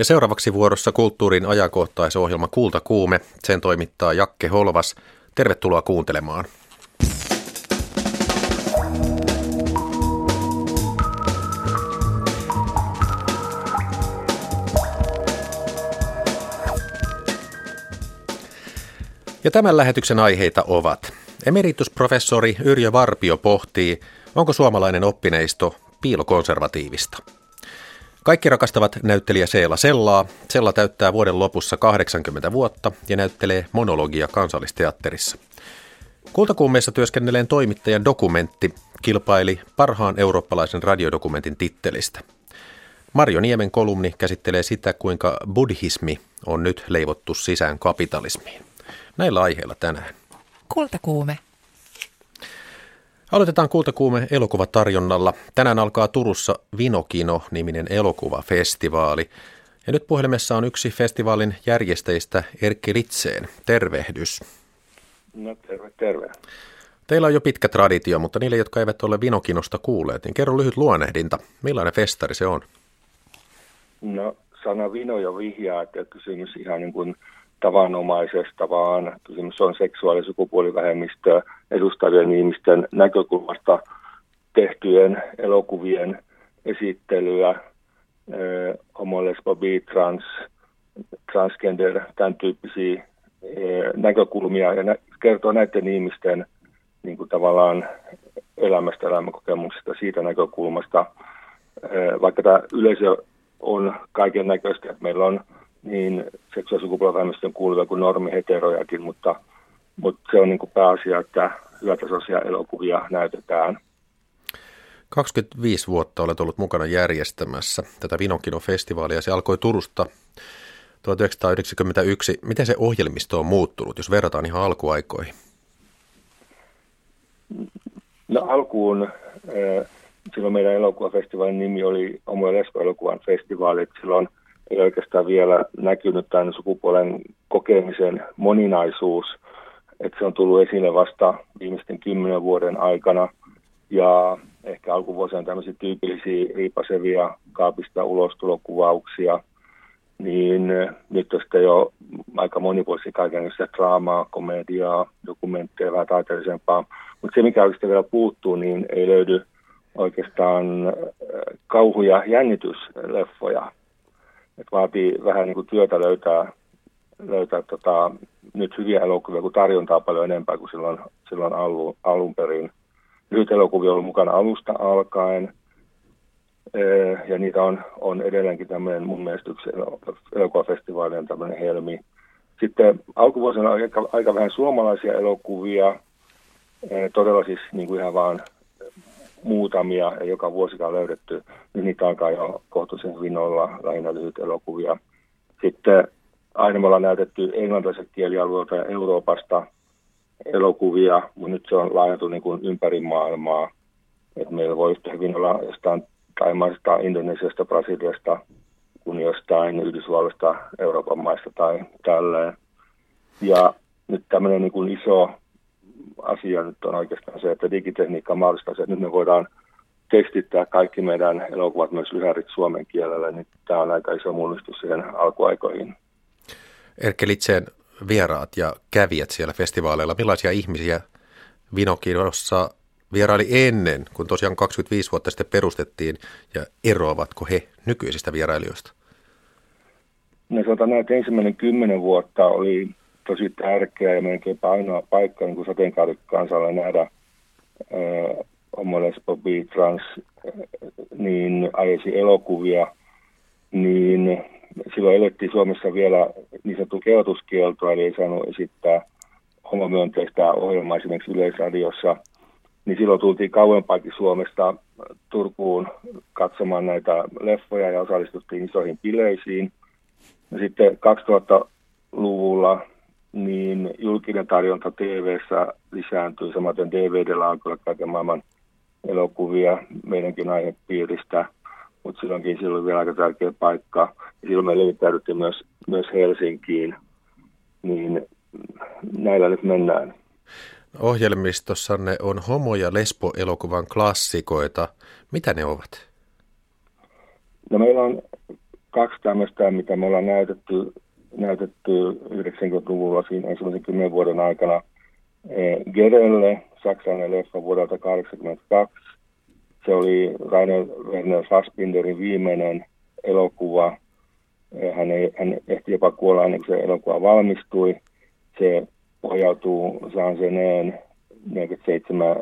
Ja seuraavaksi vuorossa kulttuurin ajankohtaisohjelma Kulta Kuume. Sen toimittaa Jakke Holvas. Tervetuloa kuuntelemaan. Ja tämän lähetyksen aiheita ovat. Emeritusprofessori Yrjö Varpio pohtii, onko suomalainen oppineisto piilokonservatiivista. Kaikki rakastavat näyttelijä Seela Sellaa. Sella täyttää vuoden lopussa 80 vuotta ja näyttelee monologia kansallisteatterissa. Kultakuumeessa työskennelleen toimittajan dokumentti kilpaili parhaan eurooppalaisen radiodokumentin tittelistä. Marjo Niemen kolumni käsittelee sitä, kuinka buddhismi on nyt leivottu sisään kapitalismiin. Näillä aiheilla tänään. Kultakuume. Aloitetaan Kultakuume elokuvatarjonnalla. Tänään alkaa Turussa Vinokino-niminen elokuvafestivaali. Ja nyt puhelimessa on yksi festivaalin järjestäjistä Erkki Litseen. Tervehdys. No terve, terve. Teillä on jo pitkä traditio, mutta niille, jotka eivät ole Vinokinosta kuulleet, niin kerro lyhyt luonnehdinta. Millainen festari se on? No sana Vino jo vihjaa, että kysymys ihan niin kuin tavanomaisesta, vaan kysymys on seksuaali- ja sukupuolivähemmistöä edustavien ihmisten näkökulmasta tehtyjen elokuvien esittelyä, homo, lesbo, bi, trans, transgender, tämän tyyppisiä näkökulmia ja kertoo näiden ihmisten niin kuin tavallaan elämästä, elämänkokemuksesta siitä näkökulmasta. Vaikka tämä yleisö on kaiken näköistä, meillä on niin seksuaalisukupuolivähemmistön kuuluvia kuin normiheterojakin, mutta, mutta se on niin kuin pääasia, että hyvätasoisia elokuvia näytetään. 25 vuotta olet ollut mukana järjestämässä tätä Vinokino-festivaalia. Se alkoi Turusta 1991. Miten se ohjelmisto on muuttunut, jos verrataan ihan alkuaikoihin? No alkuun, eh, silloin meidän elokuvafestivaalin nimi oli Homo- ja Lesbo-elokuvan festivaali. Silloin – ei oikeastaan vielä näkynyt tämän sukupuolen kokemisen moninaisuus, että se on tullut esille vasta viimeisten kymmenen vuoden aikana. Ja ehkä alkuvuosina tämmöisiä tyypillisiä riipasevia kaapista ulostulokuvauksia, niin nyt on sitten jo aika monipuolisia kaikenlaisia draamaa, komediaa, dokumentteja, vähän taiteellisempaa. Mutta se, mikä oikeastaan vielä puuttuu, niin ei löydy oikeastaan kauhu- ja jännitysleffoja että vaatii vähän niin kuin työtä löytää, löytää tota, nyt hyviä elokuvia, kun tarjontaa paljon enempää kuin silloin, silloin alun, alun perin. Lyhyt elokuvia on ollut mukana alusta alkaen, ja niitä on, on edelleenkin tämmöinen mun mielestä yksi elokuvafestivaalien tämmöinen helmi. Sitten alkuvuosina aika, aika vähän suomalaisia elokuvia, todella siis niin kuin ihan vaan muutamia, ei joka vuosikaan löydetty, niin niitä alkaa jo kohtuullisen vinoilla lähinnä lyhyt elokuvia. Sitten aina me ollaan näytetty englantilaiset kielialueelta ja Euroopasta elokuvia, mutta nyt se on laajentu niin kuin ympäri maailmaa. Et meillä voi yhtä hyvin olla jostain Taimaasta, Indonesiasta, Brasiliasta kuin jostain Yhdysvalloista, Euroopan maista tai tälleen. Ja nyt tämmöinen niin kuin iso asia nyt on oikeastaan se, että digitekniikka mahdollistaa se, että nyt me voidaan tekstittää kaikki meidän elokuvat myös lyhärit suomen kielellä, niin tämä on aika iso mullistus siihen alkuaikoihin. Erkki Litseen vieraat ja kävijät siellä festivaaleilla, millaisia ihmisiä Vinokinossa vieraili ennen, kun tosiaan 25 vuotta sitten perustettiin, ja eroavatko he nykyisistä vierailijoista? No sanotaan näin, että ensimmäinen kymmenen vuotta oli tosi tärkeä ja melkeinpä ainoa paikka niin sateenkaarikansalle nähdä äh, homo, lesbo, trans, niin ajesi elokuvia, niin silloin elettiin Suomessa vielä niin sanottu kehotuskieltoa, eli ei saanut esittää homomyönteistä ohjelmaa esimerkiksi Yleisradiossa, niin silloin tultiin kauempaakin Suomesta Turkuun katsomaan näitä leffoja ja osallistuttiin isoihin bileisiin. Ja sitten 2000-luvulla niin julkinen tarjonta TV-ssä lisääntyy, samaten DVD-llä alkoi kaiken maailman elokuvia meidänkin aihepiiristä, mutta silloinkin silloin oli vielä aika tärkeä paikka. Ja silloin me levittäydyttiin myös, myös Helsinkiin, niin näillä nyt mennään. Ohjelmistossanne on homo- ja lesbo-elokuvan klassikoita. Mitä ne ovat? No meillä on kaksi tämmöistä, mitä me ollaan näytetty, näytetty 90-luvulla siinä ensimmäisen kymmenen vuoden aikana. Gerelle, saksalainen leffa vuodelta 1982. Se oli Rainer Werner Fassbinderin viimeinen elokuva. Hän, ei, hän ehti jopa kuolla ennen kuin se elokuva valmistui. Se pohjautuu Jean Geneen 47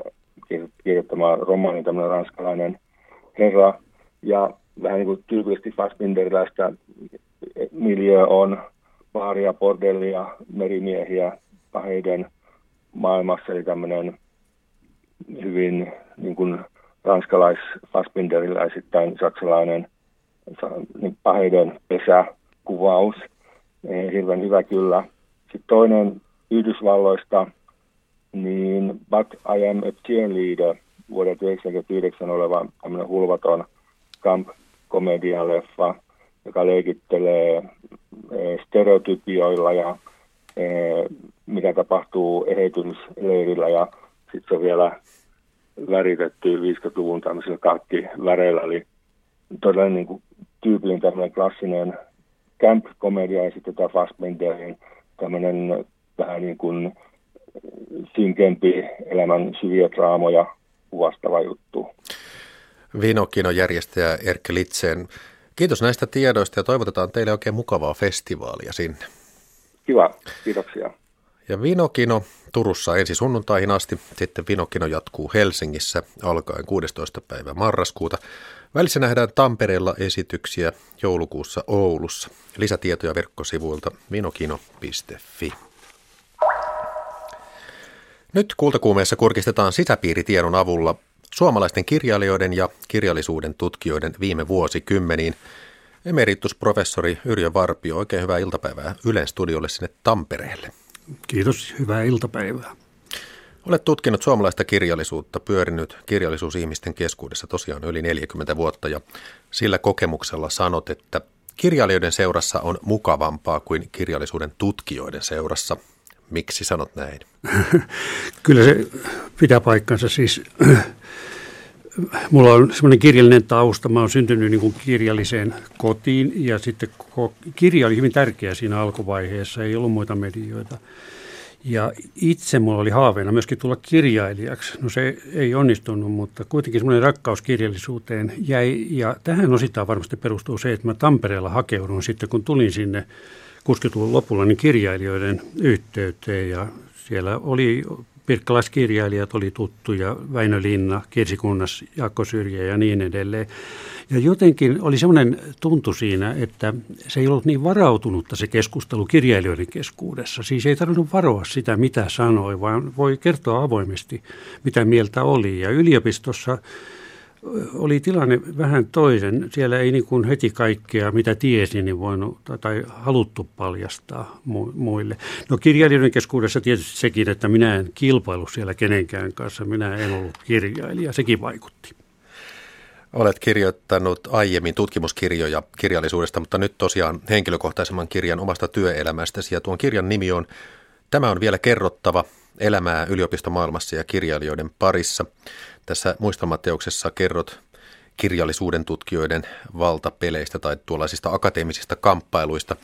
kirjoittama romaani, tämmöinen ranskalainen herra. Ja vähän niin kuin tyypillisesti Fassbinderiläistä miljö on baaria, bordellia, merimiehiä paheiden maailmassa, eli tämmöinen hyvin niin kuin ranskalais Fassbinderiläisittäin saksalainen niin paheiden pesäkuvaus. Hirveän hyvä kyllä. Sitten toinen Yhdysvalloista, niin But I Am a Cheerleader vuodelta 1999 oleva tämmöinen hulvaton camp leffa, joka leikittelee eh, stereotypioilla ja eh, mitä tapahtuu eheytymisleirillä ja sitten on vielä väritetty 50-luvun tämmöisillä väreillä, eli todella niin kuin tyypillinen tämmöinen klassinen camp-komedia ja sitten tämä Fassbenderin tämmöinen vähän niin kuin synkempi elämän syviä draamoja kuvastava juttu. Vinokinon järjestäjä Erkki Litsen. Kiitos näistä tiedoista ja toivotetaan teille oikein mukavaa festivaalia sinne. Kiva, kiitoksia. Ja Vinokino Turussa ensi sunnuntaihin asti, sitten Vinokino jatkuu Helsingissä alkaen 16. päivä marraskuuta. Välissä nähdään Tampereella esityksiä joulukuussa Oulussa. Lisätietoja verkkosivuilta vinokino.fi. Nyt kultakuumeessa kurkistetaan sisäpiiritiedon avulla suomalaisten kirjailijoiden ja kirjallisuuden tutkijoiden viime vuosikymmeniin. Emeritusprofessori Yrjö Varpio, oikein hyvää iltapäivää Ylen studiolle sinne Tampereelle. Kiitos, hyvää iltapäivää. Olet tutkinut suomalaista kirjallisuutta, pyörinyt kirjallisuusihmisten keskuudessa tosiaan yli 40 vuotta ja sillä kokemuksella sanot, että kirjailijoiden seurassa on mukavampaa kuin kirjallisuuden tutkijoiden seurassa. Miksi sanot näin? Kyllä se pitää paikkansa. Siis, mulla on semmoinen kirjallinen tausta. Mä oon syntynyt niin kuin kirjalliseen kotiin ja sitten kirja oli hyvin tärkeä siinä alkuvaiheessa. Ei ollut muita medioita. Ja itse mulla oli haaveena myöskin tulla kirjailijaksi. No se ei onnistunut, mutta kuitenkin semmoinen rakkaus kirjallisuuteen jäi. Ja tähän osittain varmasti perustuu se, että mä Tampereella hakeudun sitten, kun tulin sinne 60-luvun lopulla niin kirjailijoiden yhteyteen ja siellä oli pirkkalaiskirjailijat oli tuttuja, Väinö Linna, Kirsi Kunnas, Jaakko Syrjä ja niin edelleen. Ja jotenkin oli semmoinen tuntu siinä, että se ei ollut niin varautunutta se keskustelu kirjailijoiden keskuudessa. Siis ei tarvinnut varoa sitä, mitä sanoi, vaan voi kertoa avoimesti, mitä mieltä oli. Ja yliopistossa oli tilanne vähän toisen. Siellä ei niin kuin heti kaikkea, mitä tiesi, niin voinut tai haluttu paljastaa muille. No kirjailijoiden keskuudessa tietysti sekin, että minä en kilpailu siellä kenenkään kanssa. Minä en ollut kirjailija. Sekin vaikutti. Olet kirjoittanut aiemmin tutkimuskirjoja kirjallisuudesta, mutta nyt tosiaan henkilökohtaisemman kirjan omasta työelämästäsi. Ja tuon kirjan nimi on Tämä on vielä kerrottava elämää yliopistomaailmassa ja kirjailijoiden parissa. Tässä muistelmateoksessa kerrot kirjallisuuden tutkijoiden valtapeleistä tai tuollaisista akateemisista kamppailuista.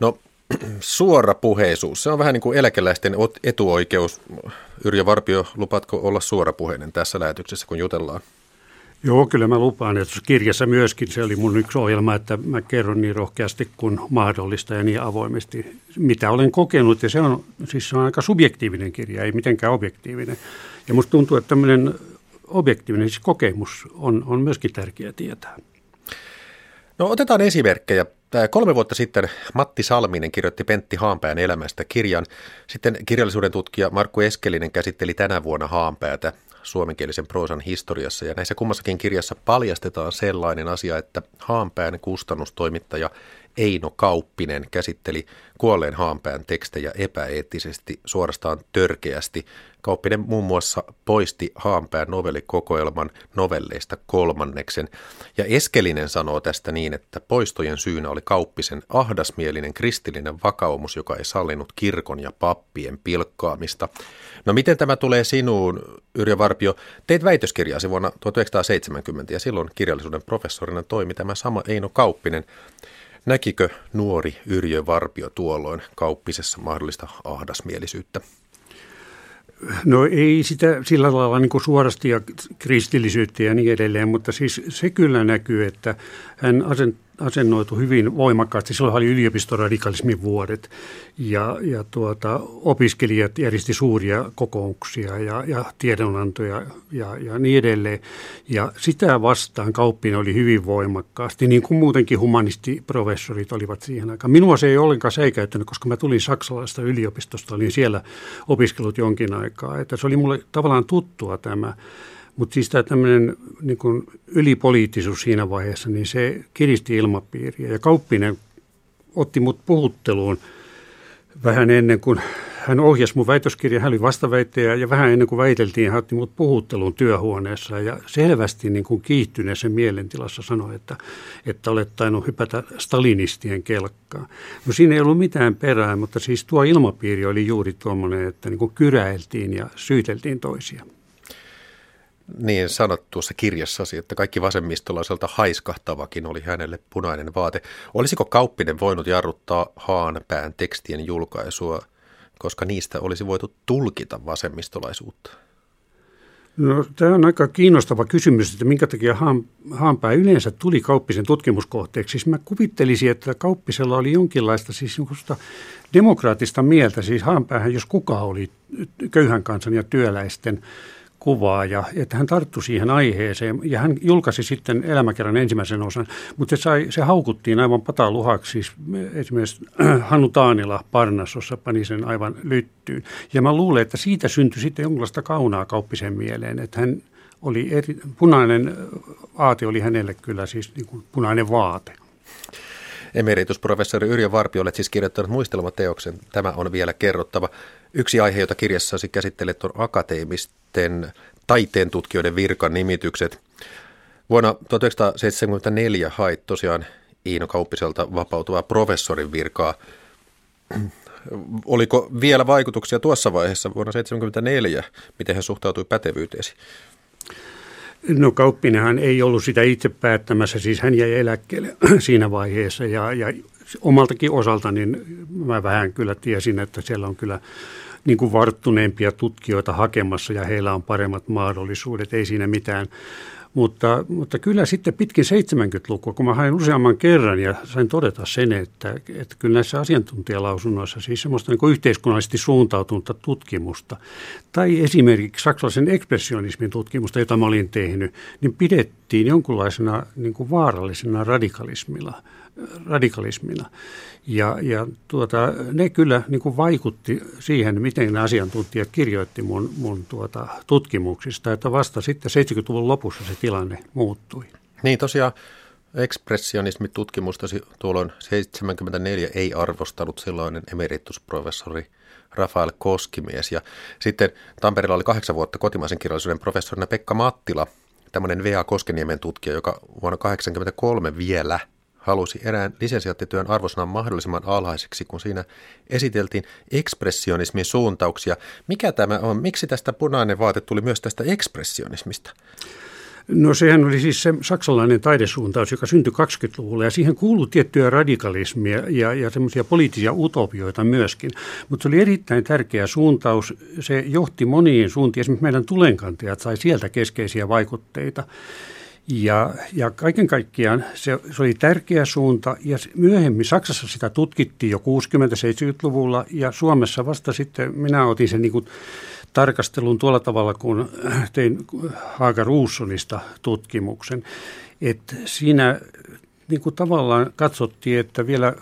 No, suora puheisuus, se on vähän niin kuin eläkeläisten etuoikeus. Yrjö Varpio, lupaatko olla suorapuheinen tässä lähetyksessä, kun jutellaan? Joo, kyllä mä lupaan, että kirjassa myöskin se oli mun yksi ohjelma, että mä kerron niin rohkeasti kuin mahdollista ja niin avoimesti, mitä olen kokenut. Ja se on, siis se on aika subjektiivinen kirja, ei mitenkään objektiivinen. Ja musta tuntuu, että tämmöinen objektiivinen siis kokemus on, on myöskin tärkeää tietää. No otetaan esimerkkejä. Kolme vuotta sitten Matti Salminen kirjoitti Pentti Haanpään elämästä kirjan. Sitten kirjallisuuden tutkija Markku Eskelinen käsitteli tänä vuonna Haanpäätä suomenkielisen proosan historiassa. Ja näissä kummassakin kirjassa paljastetaan sellainen asia, että Haanpään kustannustoimittaja Eino Kauppinen käsitteli kuolleen Haanpään tekstejä epäeettisesti, suorastaan törkeästi. Kauppinen muun muassa poisti Haanpään novellikokoelman novelleista kolmanneksen. Ja Eskelinen sanoo tästä niin, että poistojen syynä oli Kauppisen ahdasmielinen kristillinen vakaumus, joka ei sallinut kirkon ja pappien pilkkaamista. No miten tämä tulee sinuun, Yrjö Varpio? Teit väitöskirjaasi vuonna 1970 ja silloin kirjallisuuden professorina toimi tämä sama Eino Kauppinen. Näkikö nuori Yrjö Varpio tuolloin kauppisessa mahdollista ahdasmielisyyttä? No ei sitä sillä lailla niin kuin suorasti ja kristillisyyttä ja niin edelleen, mutta siis se kyllä näkyy, että hän asentaa asennoitu hyvin voimakkaasti. Silloin oli yliopistoradikalismin vuodet ja, ja tuota, opiskelijat järjesti suuria kokouksia ja, ja tiedonantoja ja, ja niin edelleen. Ja sitä vastaan kauppina oli hyvin voimakkaasti, niin kuin muutenkin humanistiprofessorit olivat siihen aikaan. Minua se ei ollenkaan seikäyttänyt, koska mä tulin saksalaisesta yliopistosta, olin siellä opiskellut jonkin aikaa. Että se oli mulle tavallaan tuttua tämä mutta siis tämä tämmöinen niin ylipoliittisuus siinä vaiheessa, niin se kiristi ilmapiiriä. Ja Kauppinen otti mut puhutteluun vähän ennen kuin hän ohjasi mun väitöskirjan, hän oli vastaväittäjä ja vähän ennen kuin väiteltiin, hän otti mut puhutteluun työhuoneessa ja selvästi niin kuin kiihtyneessä mielentilassa sanoi, että, että olet tainnut hypätä stalinistien kelkkaan. No siinä ei ollut mitään perää, mutta siis tuo ilmapiiri oli juuri tuommoinen, että niin kuin kyräiltiin ja syyteltiin toisia niin sanot tuossa kirjassasi, että kaikki vasemmistolaiselta haiskahtavakin oli hänelle punainen vaate. Olisiko Kauppinen voinut jarruttaa Haanpään tekstien julkaisua, koska niistä olisi voitu tulkita vasemmistolaisuutta? No, tämä on aika kiinnostava kysymys, että minkä takia Haan, Haanpää yleensä tuli Kauppisen tutkimuskohteeksi. Siis mä kuvittelisin, että Kauppisella oli jonkinlaista siis demokraattista mieltä. Siis Haanpäähän, jos kuka oli köyhän kansan ja työläisten kuvaa ja että hän tarttui siihen aiheeseen. Ja hän julkaisi sitten elämäkerran ensimmäisen osan, mutta se, sai, se haukuttiin aivan pataluhaksi, siis esimerkiksi Hannu Taanila Parnassossa pani sen aivan lyttyyn. Ja mä luulen, että siitä syntyi sitten jonkinlaista kaunaa kauppisen mieleen, että hän oli eri, punainen aate oli hänelle kyllä siis niin kuin punainen vaate. Emeritusprofessori Yrjö Varpi, olet siis kirjoittanut muistelmateoksen. Tämä on vielä kerrottava. Yksi aihe, jota kirjassasi käsittelet, on akateemisten taiteen tutkijoiden virkan nimitykset. Vuonna 1974 hait tosiaan Iino Kauppiselta vapautuvaa professorin virkaa. Oliko vielä vaikutuksia tuossa vaiheessa vuonna 1974? Miten hän suhtautui pätevyyteesi? No Kauppinenhan ei ollut sitä itse päättämässä, siis hän jäi eläkkeelle siinä vaiheessa ja, ja omaltakin osalta niin mä vähän kyllä tiesin, että siellä on kyllä niin kuin varttuneempia tutkijoita hakemassa ja heillä on paremmat mahdollisuudet, ei siinä mitään. Mutta, mutta kyllä sitten pitkin 70-lukua, kun mä hain useamman kerran ja sain todeta sen, että, että kyllä näissä asiantuntijalausunnoissa siis semmoista niin yhteiskunnallisesti suuntautunutta tutkimusta tai esimerkiksi saksalaisen ekspressionismin tutkimusta, jota mä olin tehnyt, niin pidettiin jonkunlaisena niin kuin vaarallisena radikalismilla, radikalismina. Ja, ja tuota, ne kyllä niin kuin vaikutti siihen, miten ne asiantuntijat kirjoitti mun, mun tuota, tutkimuksista, että vasta sitten 70-luvun lopussa se tilanne muuttui. Niin tosiaan ekspressionismitutkimustasi tuolloin 74 ei arvostanut silloinen emeritusprofessori Rafael Koskimies. Ja sitten Tampereella oli kahdeksan vuotta kotimaisen kirjallisuuden professorina Pekka Mattila, tämmöinen V.A. Koskeniemen tutkija, joka vuonna 1983 vielä – halusi erään lisensiaattityön arvosanan mahdollisimman alhaiseksi, kun siinä esiteltiin ekspressionismin suuntauksia. Mikä tämä on? Miksi tästä punainen vaate tuli myös tästä ekspressionismista? No sehän oli siis se saksalainen taidesuuntaus, joka syntyi 20-luvulla ja siihen kuuluu tiettyä radikalismia ja, ja semmoisia poliittisia utopioita myöskin. Mutta se oli erittäin tärkeä suuntaus. Se johti moniin suuntiin. Esimerkiksi meidän tulenkantajat sai sieltä keskeisiä vaikutteita. Ja, ja kaiken kaikkiaan se, se oli tärkeä suunta ja myöhemmin Saksassa sitä tutkittiin jo 60-70-luvulla ja Suomessa vasta sitten minä otin sen niin kuin tarkastelun tuolla tavalla, kun tein Haaga Ruussonista tutkimuksen. Että siinä niin kuin tavallaan katsottiin, että vielä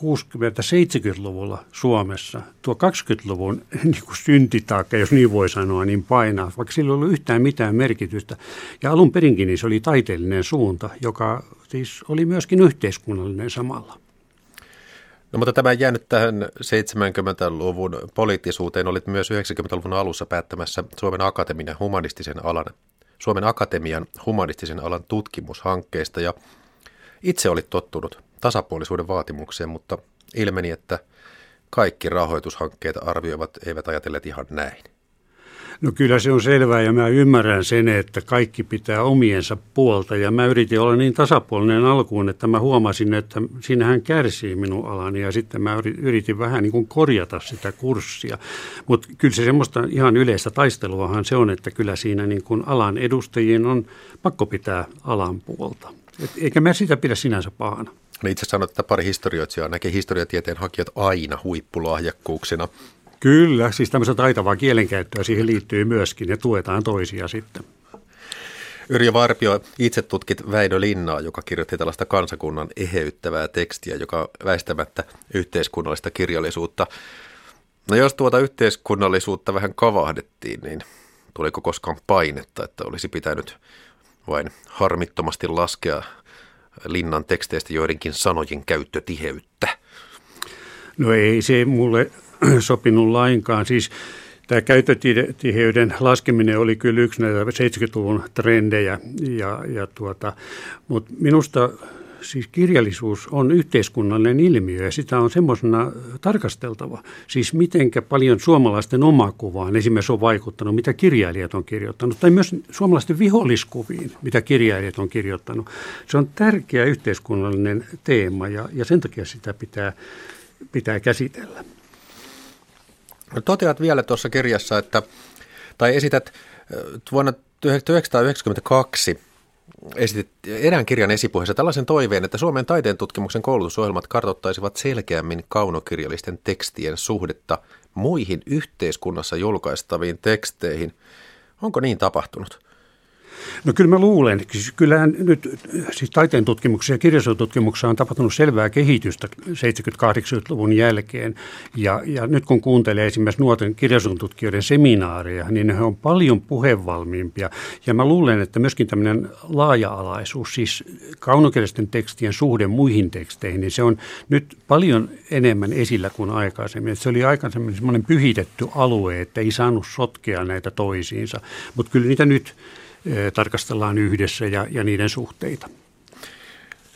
60-70-luvulla Suomessa tuo 20-luvun niin kuin syntitaakka, jos niin voi sanoa, niin painaa, vaikka sillä ei ollut yhtään mitään merkitystä. Ja alun perinkin niin se oli taiteellinen suunta, joka siis oli myöskin yhteiskunnallinen samalla. No mutta tämä jäänyt tähän 70-luvun poliittisuuteen. Olit myös 90-luvun alussa päättämässä Suomen Akatemian humanistisen alan, Suomen Akatemian humanistisen alan tutkimushankkeesta ja itse olit tottunut tasapuolisuuden vaatimukseen, mutta ilmeni, että kaikki rahoitushankkeita arvioivat eivät ajatelleet ihan näin. No kyllä se on selvää ja mä ymmärrän sen, että kaikki pitää omiensa puolta ja mä yritin olla niin tasapuolinen alkuun, että mä huomasin, että siinähän kärsii minun alani ja sitten mä yritin vähän niin kuin korjata sitä kurssia. Mutta kyllä se semmoista ihan yleistä taisteluahan se on, että kyllä siinä niin kuin alan edustajien on pakko pitää alan puolta. Et eikä mä sitä pidä sinänsä pahana. No itse sanoit, että pari historioitsijaa näkee historiatieteen hakijat aina huippulahjakkuuksina. Kyllä, siis tämmöistä taitavaa kielenkäyttöä siihen liittyy myöskin ja tuetaan toisia sitten. Yrjö Varpio, itse tutkit Väinö Linnaa, joka kirjoitti tällaista kansakunnan eheyttävää tekstiä, joka väistämättä yhteiskunnallista kirjallisuutta. No jos tuota yhteiskunnallisuutta vähän kavahdettiin, niin tuliko koskaan painetta, että olisi pitänyt vain harmittomasti laskea Linnan teksteistä joidenkin sanojen käyttötiheyttä? No ei se mulle sopinut lainkaan. Siis tämä käyttötiheyden laskeminen oli kyllä yksi näitä 70-luvun trendejä, ja, ja tuota, mutta minusta siis kirjallisuus on yhteiskunnallinen ilmiö ja sitä on semmoisena tarkasteltava. Siis mitenkä paljon suomalaisten omakuvaan esimerkiksi on vaikuttanut, mitä kirjailijat on kirjoittanut, tai myös suomalaisten viholliskuviin, mitä kirjailijat on kirjoittanut. Se on tärkeä yhteiskunnallinen teema ja, ja sen takia sitä pitää, pitää käsitellä. No, toteat vielä tuossa kirjassa, että, tai esität vuonna 1992 esitit erään kirjan esipuheessa tällaisen toiveen, että Suomen taiteen tutkimuksen koulutusohjelmat kartoittaisivat selkeämmin kaunokirjallisten tekstien suhdetta muihin yhteiskunnassa julkaistaviin teksteihin. Onko niin tapahtunut? No kyllä mä luulen. Kyllähän nyt siis taiteen tutkimuksessa ja kirjallisuustutkimuksessa on tapahtunut selvää kehitystä 70-80-luvun jälkeen. Ja, ja nyt kun kuuntelee esimerkiksi nuorten kirjallisuustutkijoiden seminaareja, niin ne on paljon puhevalmiimpia. Ja mä luulen, että myöskin tämmöinen laaja-alaisuus, siis kaunokirjallisten tekstien suhde muihin teksteihin, niin se on nyt paljon enemmän esillä kuin aikaisemmin. se oli aikaisemmin semmoinen pyhitetty alue, että ei saanut sotkea näitä toisiinsa. Mutta kyllä niitä nyt tarkastellaan yhdessä ja, ja niiden suhteita.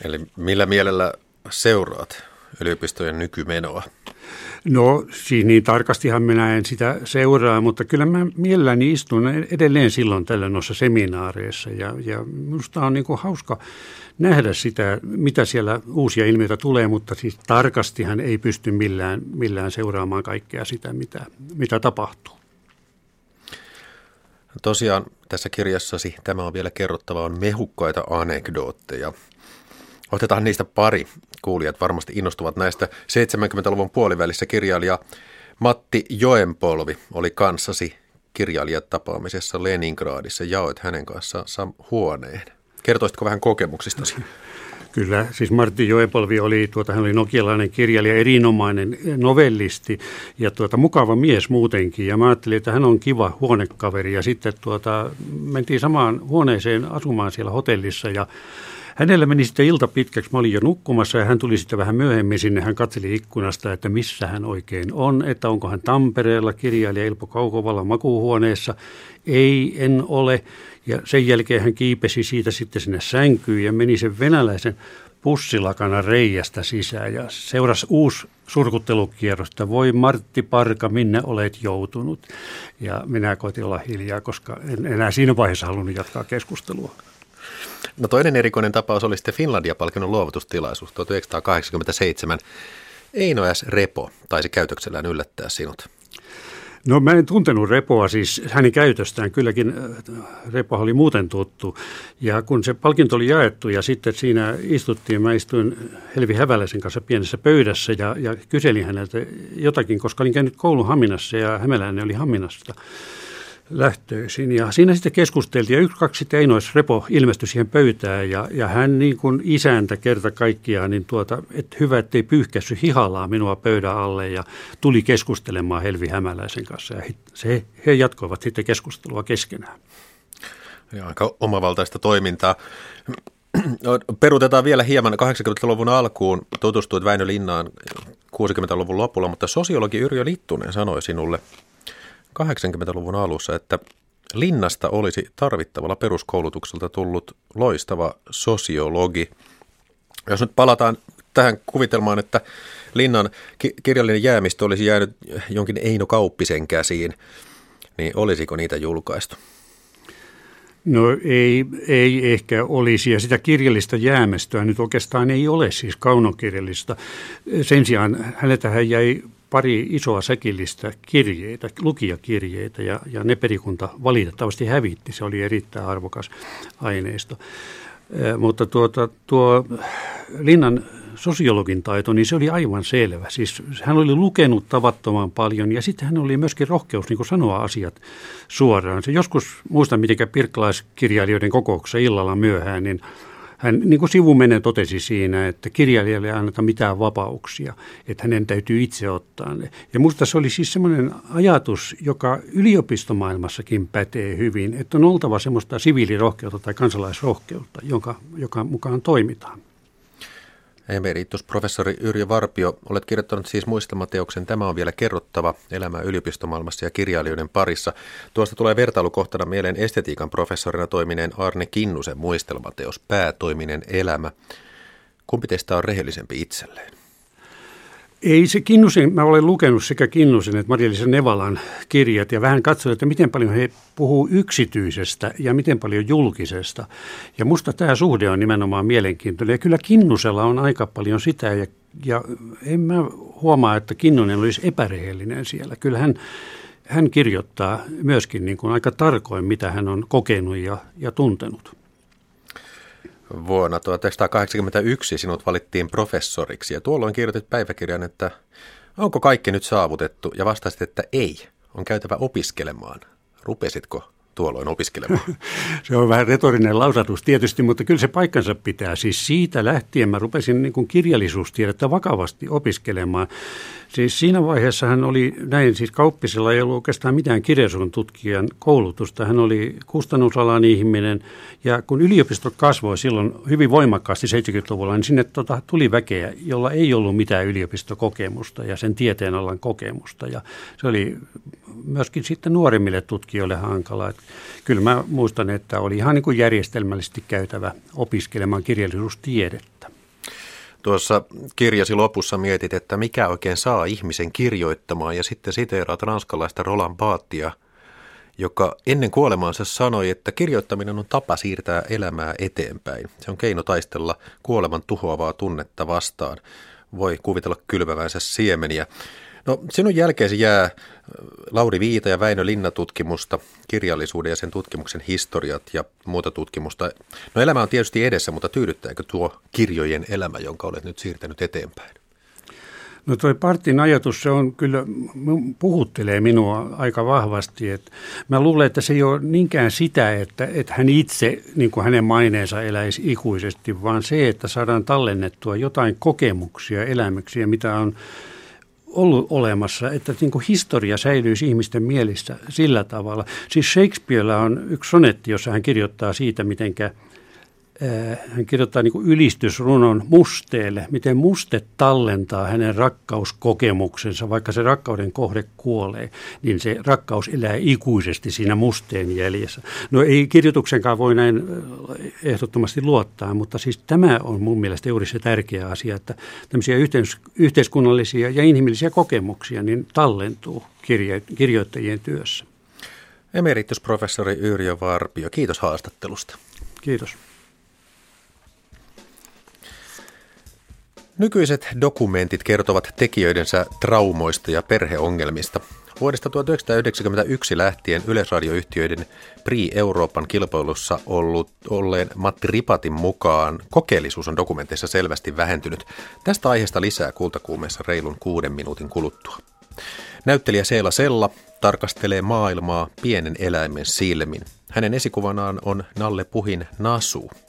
Eli millä mielellä seuraat yliopistojen nykymenoa? No siis niin tarkastihan minä en sitä seuraa, mutta kyllä mä mielelläni istun edelleen silloin tällä noissa seminaareissa ja, ja minusta on niin hauska nähdä sitä, mitä siellä uusia ilmiöitä tulee, mutta siis tarkastihan ei pysty millään, millään seuraamaan kaikkea sitä, mitä, mitä tapahtuu. Tosiaan tässä kirjassasi, tämä on vielä kerrottava, on mehukkaita anekdootteja. Otetaan niistä pari. Kuulijat varmasti innostuvat näistä. 70-luvun puolivälissä kirjailija Matti Joenpolvi oli kanssasi kirjailijatapaamisessa Leningradissa. Jaoit hänen kanssaan huoneen. Kertoisitko vähän kokemuksistasi? Kyllä, siis Martti Joepolvi oli, tuota, hän oli nokialainen kirjailija, erinomainen novellisti ja tuota, mukava mies muutenkin. Ja mä ajattelin, että hän on kiva huonekaveri ja sitten tuota, mentiin samaan huoneeseen asumaan siellä hotellissa ja Hänellä meni sitten ilta pitkäksi, mä olin jo nukkumassa ja hän tuli sitten vähän myöhemmin sinne. Hän katseli ikkunasta, että missä hän oikein on, että onko hän Tampereella kirjailija Ilpo Kaukovalla makuuhuoneessa. Ei, en ole. Ja sen jälkeen hän kiipesi siitä sitten sinne sänkyyn ja meni sen venäläisen pussilakana reijästä sisään ja seurasi uusi surkuttelukierros, että voi Martti Parka, minne olet joutunut. Ja minä koitin olla hiljaa, koska en enää siinä vaiheessa halunnut jatkaa keskustelua. No toinen erikoinen tapaus oli sitten Finlandia-palkinnon luovutustilaisuus 1987. Eino S. Repo taisi käytöksellään yllättää sinut. No mä en tuntenut Repoa siis hänen käytöstään. Kylläkin äh, Repo oli muuten tuttu. Ja kun se palkinto oli jaettu ja sitten siinä istuttiin, mä istuin Helvi Häväläisen kanssa pienessä pöydässä ja, ja kyselin häneltä jotakin, koska olin käynyt koulun Haminassa ja Hämäläinen oli Haminasta lähtöisin. Ja siinä sitten keskusteltiin ja yksi, kaksi sitten Einois Repo ilmestyi siihen pöytään ja, ja hän niin kuin isäntä kerta kaikkiaan, niin tuota, että hyvä, ettei pyyhkässy hihallaan minua pöydän alle ja tuli keskustelemaan Helvi Hämäläisen kanssa ja se, he jatkoivat sitten keskustelua keskenään. Ja aika omavaltaista toimintaa. Perutetaan vielä hieman 80-luvun alkuun. Tutustuit Väinö Linnaan 60-luvun lopulla, mutta sosiologi Yrjö Littunen sanoi sinulle 80-luvun alussa, että Linnasta olisi tarvittavalla peruskoulutukselta tullut loistava sosiologi. Jos nyt palataan tähän kuvitelmaan, että Linnan ki- kirjallinen jäämistö olisi jäänyt jonkin Eino Kauppisen käsiin, niin olisiko niitä julkaistu? No ei, ei ehkä olisi, ja sitä kirjallista jäämästöä nyt oikeastaan ei ole, siis kaunokirjallista. Sen sijaan häneltähän jäi pari isoa säkillistä kirjeitä, lukijakirjeitä, ja, ja ne perikunta valitettavasti hävitti. Se oli erittäin arvokas aineisto. Mutta tuota, tuo Linnan sosiologin taito, niin se oli aivan selvä. Siis hän oli lukenut tavattoman paljon ja sitten hän oli myöskin rohkeus niin sanoa asiat suoraan. Se joskus, muistan miten pirkkalaiskirjailijoiden kokouksessa illalla myöhään, niin hän niin kuin sivumennen totesi siinä, että kirjailijalle ei anneta mitään vapauksia, että hänen täytyy itse ottaa ne. Ja minusta se oli siis semmoinen ajatus, joka yliopistomaailmassakin pätee hyvin, että on oltava semmoista siviilirohkeutta tai kansalaisrohkeutta, jonka, joka mukaan toimitaan. Emeritusprofessori Yrjö Varpio, olet kirjoittanut siis muistelmateoksen Tämä on vielä kerrottava elämä yliopistomaailmassa ja kirjailijoiden parissa. Tuosta tulee vertailukohtana mieleen estetiikan professorina toimineen Arne Kinnusen muistelmateos Päätoiminen elämä. Kumpi teistä on rehellisempi itselleen? Ei se Kinnusen, mä olen lukenut sekä Kinnusen että Maria-Liisa Nevalan kirjat ja vähän katsoin, että miten paljon he puhuu yksityisestä ja miten paljon julkisesta. Ja musta tämä suhde on nimenomaan mielenkiintoinen. Ja kyllä Kinnusella on aika paljon sitä ja, ja en mä huomaa, että Kinnunen olisi epärehellinen siellä. Kyllä hän, hän kirjoittaa myöskin niin kuin aika tarkoin, mitä hän on kokenut ja, ja tuntenut. Vuonna 1981 sinut valittiin professoriksi. Ja tuolloin kirjoitit päiväkirjan, että onko kaikki nyt saavutettu? Ja vastasit, että ei, on käytävä opiskelemaan. Rupesitko tuolloin opiskelemaan? se on vähän retorinen lausatus tietysti, mutta kyllä se paikkansa pitää. Siis siitä lähtien mä rupesin niin kuin kirjallisuustiedettä vakavasti opiskelemaan. Siis siinä vaiheessa hän oli näin, siis kauppisella ei ollut oikeastaan mitään kirjallisuuden tutkijan koulutusta. Hän oli kustannusalan ihminen ja kun yliopisto kasvoi silloin hyvin voimakkaasti 70-luvulla, niin sinne tota, tuli väkeä, jolla ei ollut mitään yliopistokokemusta ja sen tieteen alan kokemusta. Ja se oli myöskin sitten nuorimmille tutkijoille hankala. Että kyllä mä muistan, että oli ihan niin kuin järjestelmällisesti käytävä opiskelemaan kirjallisuustiedettä. Tuossa kirjasi lopussa mietit, että mikä oikein saa ihmisen kirjoittamaan ja sitten siteeraat ranskalaista Roland Baattia, joka ennen kuolemaansa sanoi, että kirjoittaminen on tapa siirtää elämää eteenpäin. Se on keino taistella kuoleman tuhoavaa tunnetta vastaan. Voi kuvitella kylvävänsä siemeniä. No sinun jälkeesi jää äh, Lauri Viita ja Väinö Linna tutkimusta, kirjallisuuden ja sen tutkimuksen historiat ja muuta tutkimusta. No elämä on tietysti edessä, mutta tyydyttääkö tuo kirjojen elämä, jonka olet nyt siirtänyt eteenpäin? No tuo Partin ajatus, se on kyllä, puhuttelee minua aika vahvasti. Että mä luulen, että se ei ole niinkään sitä, että, että hän itse, niin kuin hänen maineensa eläisi ikuisesti, vaan se, että saadaan tallennettua jotain kokemuksia, elämyksiä, mitä on ollut olemassa, että niin kuin historia säilyisi ihmisten mielissä sillä tavalla. Siis Shakespearella on yksi sonetti, jossa hän kirjoittaa siitä, mitenkä – hän kirjoittaa niin kuin ylistysrunon musteelle, miten muste tallentaa hänen rakkauskokemuksensa, vaikka se rakkauden kohde kuolee, niin se rakkaus elää ikuisesti siinä musteen jäljessä. No ei kirjoituksenkaan voi näin ehdottomasti luottaa, mutta siis tämä on mun mielestä juuri se tärkeä asia, että tämmöisiä yhteis- yhteiskunnallisia ja inhimillisiä kokemuksia niin tallentuu kirje- kirjoittajien työssä. Emeritusprofessori Yrjö Varpio, kiitos haastattelusta. Kiitos. Nykyiset dokumentit kertovat tekijöidensä traumoista ja perheongelmista. Vuodesta 1991 lähtien yleisradioyhtiöiden Pri Euroopan kilpailussa ollut, olleen Matti Ripatin mukaan kokeellisuus on dokumenteissa selvästi vähentynyt. Tästä aiheesta lisää kultakuumeessa reilun kuuden minuutin kuluttua. Näyttelijä Seela Sella tarkastelee maailmaa pienen eläimen silmin. Hänen esikuvanaan on Nalle Puhin Nasu –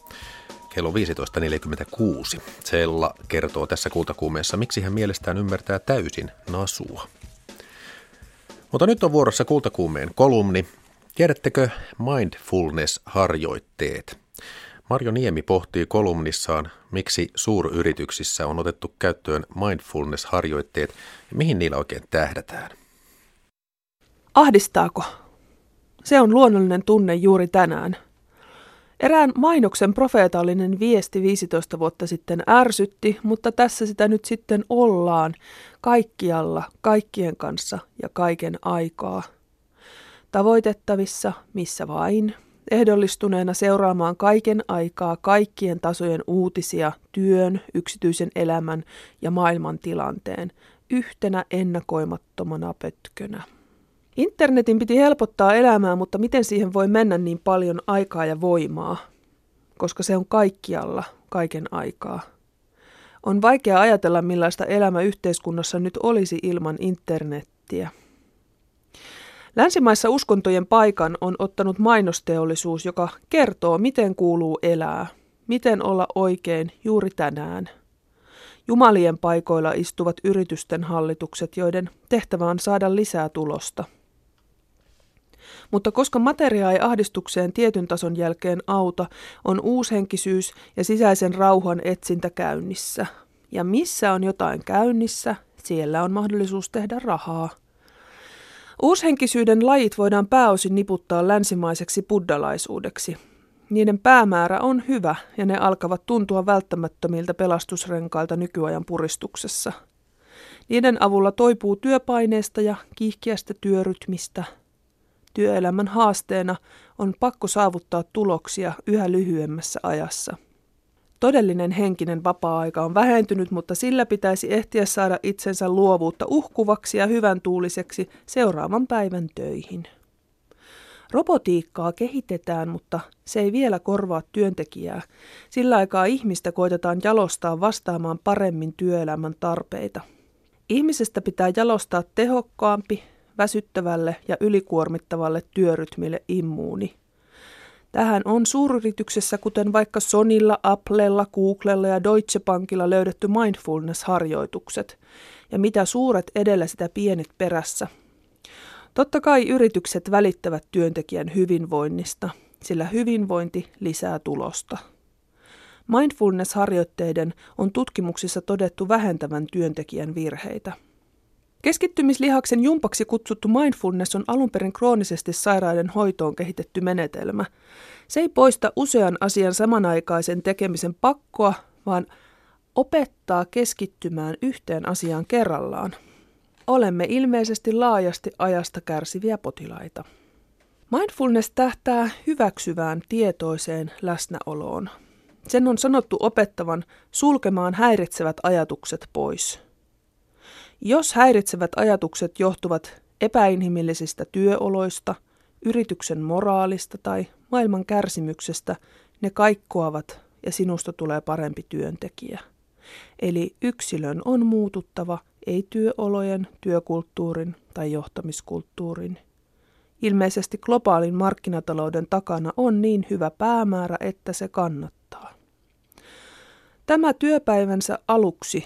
kello 15.46. Sella kertoo tässä kultakuumeessa, miksi hän mielestään ymmärtää täysin nasua. Mutta nyt on vuorossa kultakuumeen kolumni. Tiedättekö mindfulness-harjoitteet? Marjo Niemi pohtii kolumnissaan, miksi suuryrityksissä on otettu käyttöön mindfulness-harjoitteet ja mihin niillä oikein tähdätään. Ahdistaako? Se on luonnollinen tunne juuri tänään – Erään mainoksen profeetallinen viesti 15 vuotta sitten ärsytti, mutta tässä sitä nyt sitten ollaan, kaikkialla, kaikkien kanssa ja kaiken aikaa. Tavoitettavissa, missä vain, ehdollistuneena seuraamaan kaiken aikaa kaikkien tasojen uutisia työn, yksityisen elämän ja maailman tilanteen yhtenä ennakoimattomana pötkönä. Internetin piti helpottaa elämää, mutta miten siihen voi mennä niin paljon aikaa ja voimaa? Koska se on kaikkialla, kaiken aikaa. On vaikea ajatella, millaista elämä yhteiskunnassa nyt olisi ilman internettiä. Länsimaissa uskontojen paikan on ottanut mainosteollisuus, joka kertoo, miten kuuluu elää, miten olla oikein juuri tänään. Jumalien paikoilla istuvat yritysten hallitukset, joiden tehtävä on saada lisää tulosta. Mutta koska materia ei ahdistukseen tietyn tason jälkeen auta, on uushenkisyys ja sisäisen rauhan etsintä käynnissä. Ja missä on jotain käynnissä, siellä on mahdollisuus tehdä rahaa. Uushenkisyyden lajit voidaan pääosin niputtaa länsimaiseksi buddalaisuudeksi. Niiden päämäärä on hyvä ja ne alkavat tuntua välttämättömiltä pelastusrenkailta nykyajan puristuksessa. Niiden avulla toipuu työpaineesta ja kiihkeästä työrytmistä. Työelämän haasteena on pakko saavuttaa tuloksia yhä lyhyemmässä ajassa – Todellinen henkinen vapaa-aika on vähentynyt, mutta sillä pitäisi ehtiä saada itsensä luovuutta uhkuvaksi ja hyvän tuuliseksi seuraavan päivän töihin. Robotiikkaa kehitetään, mutta se ei vielä korvaa työntekijää. Sillä aikaa ihmistä koitetaan jalostaa vastaamaan paremmin työelämän tarpeita. Ihmisestä pitää jalostaa tehokkaampi, väsyttävälle ja ylikuormittavalle työrytmille immuuni – Tähän on suuryrityksessä, kuten vaikka Sonilla, Applella, Googlella ja Deutsche Bankilla löydetty mindfulness-harjoitukset. Ja mitä suuret edellä sitä pienet perässä. Totta kai yritykset välittävät työntekijän hyvinvoinnista, sillä hyvinvointi lisää tulosta. Mindfulness-harjoitteiden on tutkimuksissa todettu vähentävän työntekijän virheitä. Keskittymislihaksen jumpaksi kutsuttu mindfulness on alun perin kroonisesti sairaiden hoitoon kehitetty menetelmä. Se ei poista usean asian samanaikaisen tekemisen pakkoa, vaan opettaa keskittymään yhteen asiaan kerrallaan. Olemme ilmeisesti laajasti ajasta kärsiviä potilaita. Mindfulness tähtää hyväksyvään tietoiseen läsnäoloon. Sen on sanottu opettavan sulkemaan häiritsevät ajatukset pois – jos häiritsevät ajatukset johtuvat epäinhimillisistä työoloista, yrityksen moraalista tai maailman kärsimyksestä, ne kaikkoavat ja sinusta tulee parempi työntekijä. Eli yksilön on muututtava, ei työolojen, työkulttuurin tai johtamiskulttuurin. Ilmeisesti globaalin markkinatalouden takana on niin hyvä päämäärä, että se kannattaa. Tämä työpäivänsä aluksi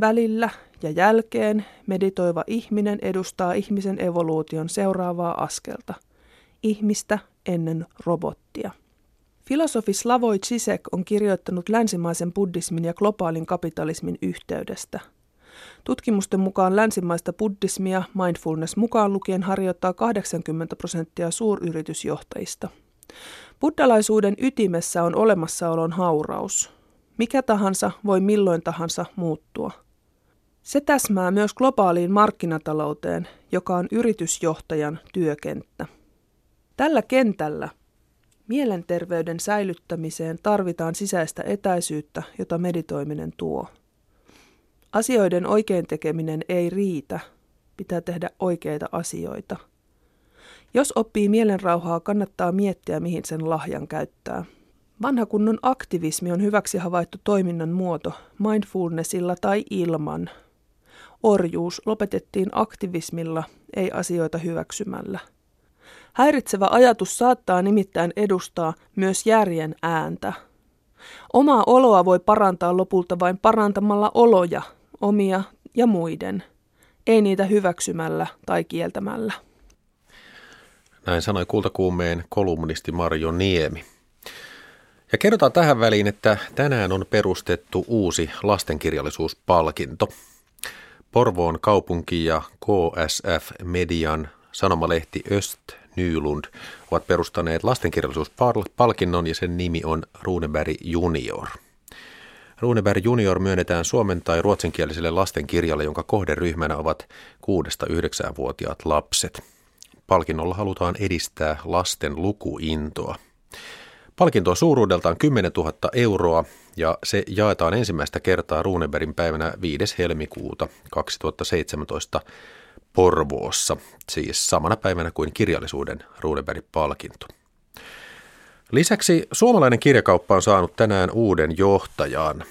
välillä ja jälkeen meditoiva ihminen edustaa ihmisen evoluution seuraavaa askelta, ihmistä ennen robottia. Filosofi Slavoj Zizek on kirjoittanut länsimaisen buddhismin ja globaalin kapitalismin yhteydestä. Tutkimusten mukaan länsimaista buddhismia mindfulness mukaan lukien harjoittaa 80 prosenttia suuryritysjohtajista. Buddhalaisuuden ytimessä on olemassaolon hauraus. Mikä tahansa voi milloin tahansa muuttua – se täsmää myös globaaliin markkinatalouteen, joka on yritysjohtajan työkenttä. Tällä kentällä mielenterveyden säilyttämiseen tarvitaan sisäistä etäisyyttä, jota meditoiminen tuo. Asioiden oikein tekeminen ei riitä, pitää tehdä oikeita asioita. Jos oppii mielenrauhaa, kannattaa miettiä, mihin sen lahjan käyttää. Vanha kunnon aktivismi on hyväksi havaittu toiminnan muoto, mindfulnessilla tai ilman – Orjuus lopetettiin aktivismilla, ei asioita hyväksymällä. Häiritsevä ajatus saattaa nimittäin edustaa myös järjen ääntä. Omaa oloa voi parantaa lopulta vain parantamalla oloja, omia ja muiden, ei niitä hyväksymällä tai kieltämällä. Näin sanoi kultakuumeen kolumnisti Marjo Niemi. Ja kerrotaan tähän väliin, että tänään on perustettu uusi lastenkirjallisuuspalkinto – Porvoon kaupunki ja KSF Median sanomalehti Öst Nylund ovat perustaneet lastenkirjallisuuspalkinnon ja sen nimi on Runeberg Junior. Runeberg Junior myönnetään suomen tai ruotsinkieliselle lastenkirjalle, jonka kohderyhmänä ovat 6-9-vuotiaat lapset. Palkinnolla halutaan edistää lasten lukuintoa. Palkinto on suuruudeltaan 10 000 euroa ja se jaetaan ensimmäistä kertaa Runebergin päivänä 5. helmikuuta 2017 Porvoossa, siis samana päivänä kuin kirjallisuuden Runebergin palkinto. Lisäksi suomalainen kirjakauppa on saanut tänään uuden johtajan.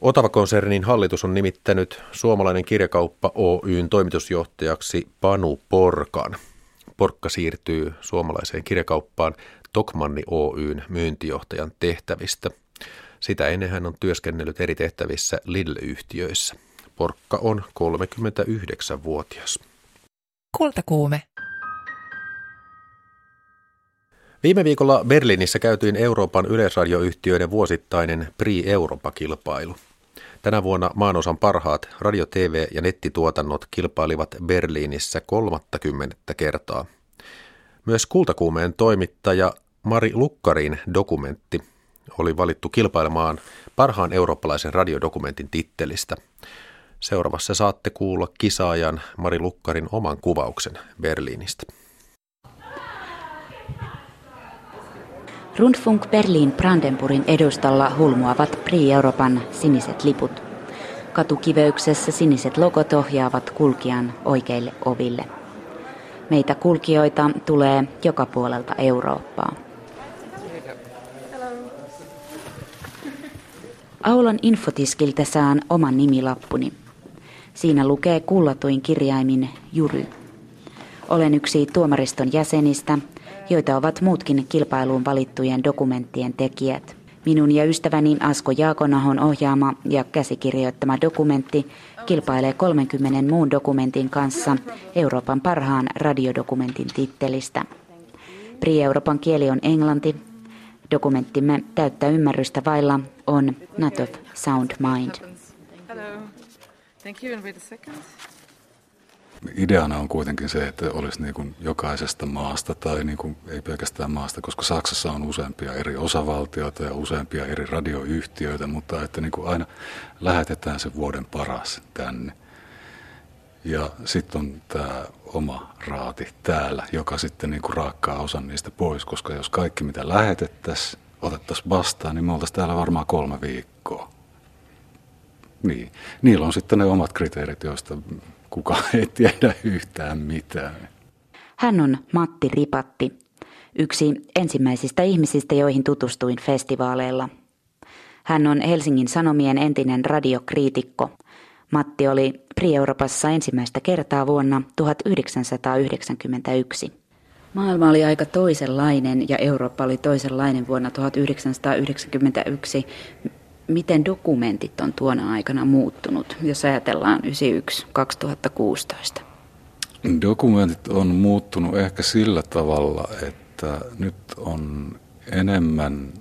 Otava-konsernin hallitus on nimittänyt suomalainen kirjakauppa Oyn toimitusjohtajaksi Panu Porkan. Porkka siirtyy suomalaiseen kirjakauppaan Tokmanni Oyn myyntijohtajan tehtävistä. Sitä ennen hän on työskennellyt eri tehtävissä Lidl-yhtiöissä. Porkka on 39-vuotias. Kultakuume. Viime viikolla Berliinissä käytiin Euroopan yleisradioyhtiöiden vuosittainen Pri Europa-kilpailu. Tänä vuonna maanosan parhaat radio, TV ja nettituotannot kilpailivat Berliinissä 30 kertaa. Myös kultakuumeen toimittaja Mari Lukkarin dokumentti oli valittu kilpailemaan parhaan eurooppalaisen radiodokumentin tittelistä. Seuraavassa saatte kuulla kisaajan Mari Lukkarin oman kuvauksen Berliinistä. Rundfunk Berlin Brandenburgin edustalla hulmuavat Pri-Euroopan siniset liput. Katukiveyksessä siniset logot ohjaavat kulkijan oikeille oville. Meitä kulkijoita tulee joka puolelta Eurooppaa. Aulan infotiskiltä saan oman nimilappuni. Siinä lukee kullatuin kirjaimin Jury. Olen yksi tuomariston jäsenistä, joita ovat muutkin kilpailuun valittujen dokumenttien tekijät. Minun ja ystäväni Asko Jaakonahon ohjaama ja käsikirjoittama dokumentti kilpailee 30 muun dokumentin kanssa Euroopan parhaan radiodokumentin tittelistä. Pri-Euroopan kieli on englanti. Dokumenttimme täyttä ymmärrystä vailla on Not of Sound Mind. Hello. Thank you and wait a second ideana on kuitenkin se, että olisi niin kuin jokaisesta maasta tai niin kuin ei pelkästään maasta, koska Saksassa on useampia eri osavaltioita ja useampia eri radioyhtiöitä, mutta että niin kuin aina lähetetään se vuoden paras tänne. Ja sitten on tämä oma raati täällä, joka sitten niin kuin raakkaa osan niistä pois, koska jos kaikki mitä lähetettäisiin, otettaisiin vastaan, niin me oltaisiin täällä varmaan kolme viikkoa. Niin. Niillä on sitten ne omat kriteerit, joista kukaan ei tiedä yhtään mitään. Hän on Matti Ripatti, yksi ensimmäisistä ihmisistä, joihin tutustuin festivaaleilla. Hän on Helsingin Sanomien entinen radiokriitikko. Matti oli Pri-Euroopassa ensimmäistä kertaa vuonna 1991. Maailma oli aika toisenlainen ja Eurooppa oli toisenlainen vuonna 1991 miten dokumentit on tuona aikana muuttunut, jos ajatellaan 91-2016? Dokumentit on muuttunut ehkä sillä tavalla, että nyt on enemmän,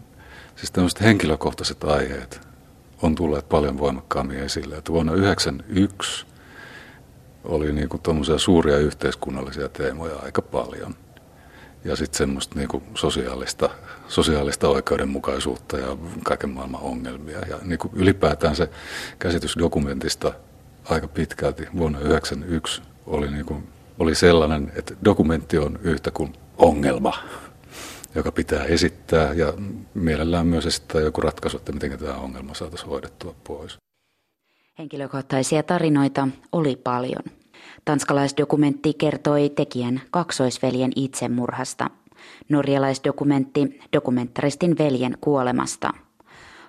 siis tämmöiset henkilökohtaiset aiheet on tulleet paljon voimakkaammin esille. Että vuonna 1991 oli niin kuin suuria yhteiskunnallisia teemoja aika paljon ja sitten semmoista niinku sosiaalista, sosiaalista oikeudenmukaisuutta ja kaiken maailman ongelmia. Ja niinku ylipäätään se käsitys dokumentista aika pitkälti vuonna 1991 oli, niinku, oli sellainen, että dokumentti on yhtä kuin ongelma, joka pitää esittää ja mielellään myös esittää joku ratkaisu, että miten tämä ongelma saataisiin hoidettua pois. Henkilökohtaisia tarinoita oli paljon. Tanskalaisdokumentti kertoi tekijän kaksoisveljen itsemurhasta. Norjalaisdokumentti dokumentaristin veljen kuolemasta.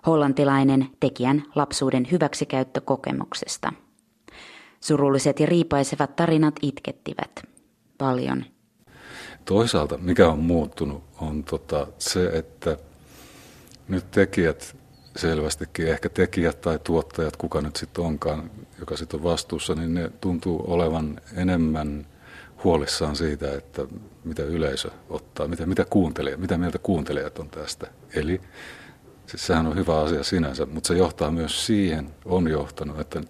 Hollantilainen tekijän lapsuuden hyväksikäyttökokemuksesta. Surulliset ja riipaisevat tarinat itkettivät paljon. Toisaalta mikä on muuttunut on tota se, että nyt tekijät selvästikin, ehkä tekijät tai tuottajat, kuka nyt sitten onkaan, joka sitten on vastuussa, niin ne tuntuu olevan enemmän huolissaan siitä, että mitä yleisö ottaa, mitä, mitä, kuuntelee, mitä mieltä kuuntelijat on tästä. Eli siis sehän on hyvä asia sinänsä, mutta se johtaa myös siihen, on johtanut, että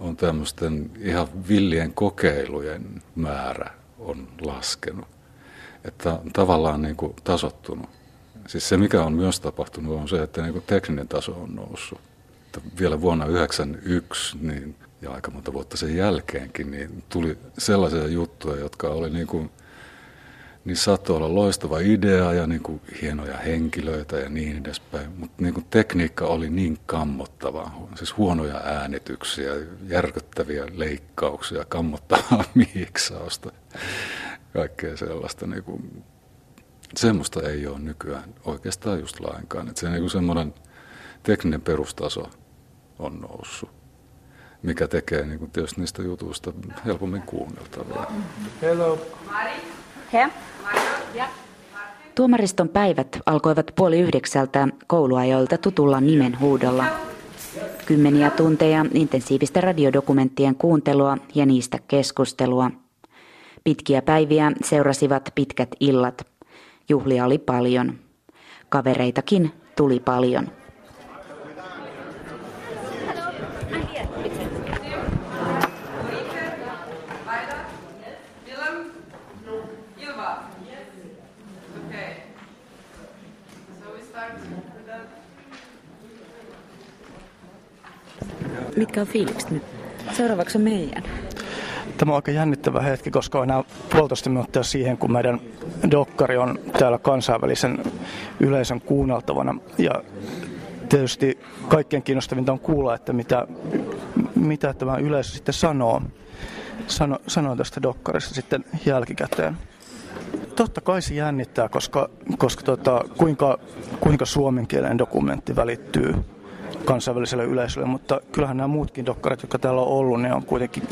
on tämmöisten ihan villien kokeilujen määrä on laskenut. Että tavallaan niin kuin tasottunut. Siis se, mikä on myös tapahtunut, on se, että niin kuin tekninen taso on noussut. Että vielä vuonna 1991 niin ja aika monta vuotta sen jälkeenkin, niin tuli sellaisia juttuja, jotka oli niin kuin, niin saattoi olla loistava idea ja niin kuin hienoja henkilöitä ja niin edespäin, mutta niin kuin tekniikka oli niin kammottavaa, siis huonoja äänityksiä, järkyttäviä leikkauksia, kammottavaa miiksausta, kaikkea sellaista. Niin kuin, semmoista ei ole nykyään oikeastaan just lainkaan. Että se niin semmoinen tekninen perustaso on noussut, mikä tekee niin kuin tietysti niistä jutuista helpommin kuunneltavia. Hello. Mari. Hea. Tuomariston päivät alkoivat puoli yhdeksältä kouluajoilta tutulla nimen huudolla. Kymmeniä tunteja intensiivistä radiodokumenttien kuuntelua ja niistä keskustelua. Pitkiä päiviä seurasivat pitkät illat. Juhlia oli paljon. Kavereitakin tuli paljon. Mitkä on fiilikset nyt? Seuraavaksi on meidän. Tämä on aika jännittävä hetki, koska on enää puolitoista minuuttia siihen, kun meidän dokkari on täällä kansainvälisen yleisön kuunneltavana. Ja tietysti kaikkein kiinnostavinta on kuulla, että mitä, mitä tämä yleisö sitten sanoo, sano, sanoo tästä dokkarista sitten jälkikäteen. Totta kai se jännittää, koska, koska tota, kuinka, kuinka suomenkielinen dokumentti välittyy kansainväliselle yleisölle, mutta kyllähän nämä muutkin dokkarit, jotka täällä on ollut, ne on kuitenkin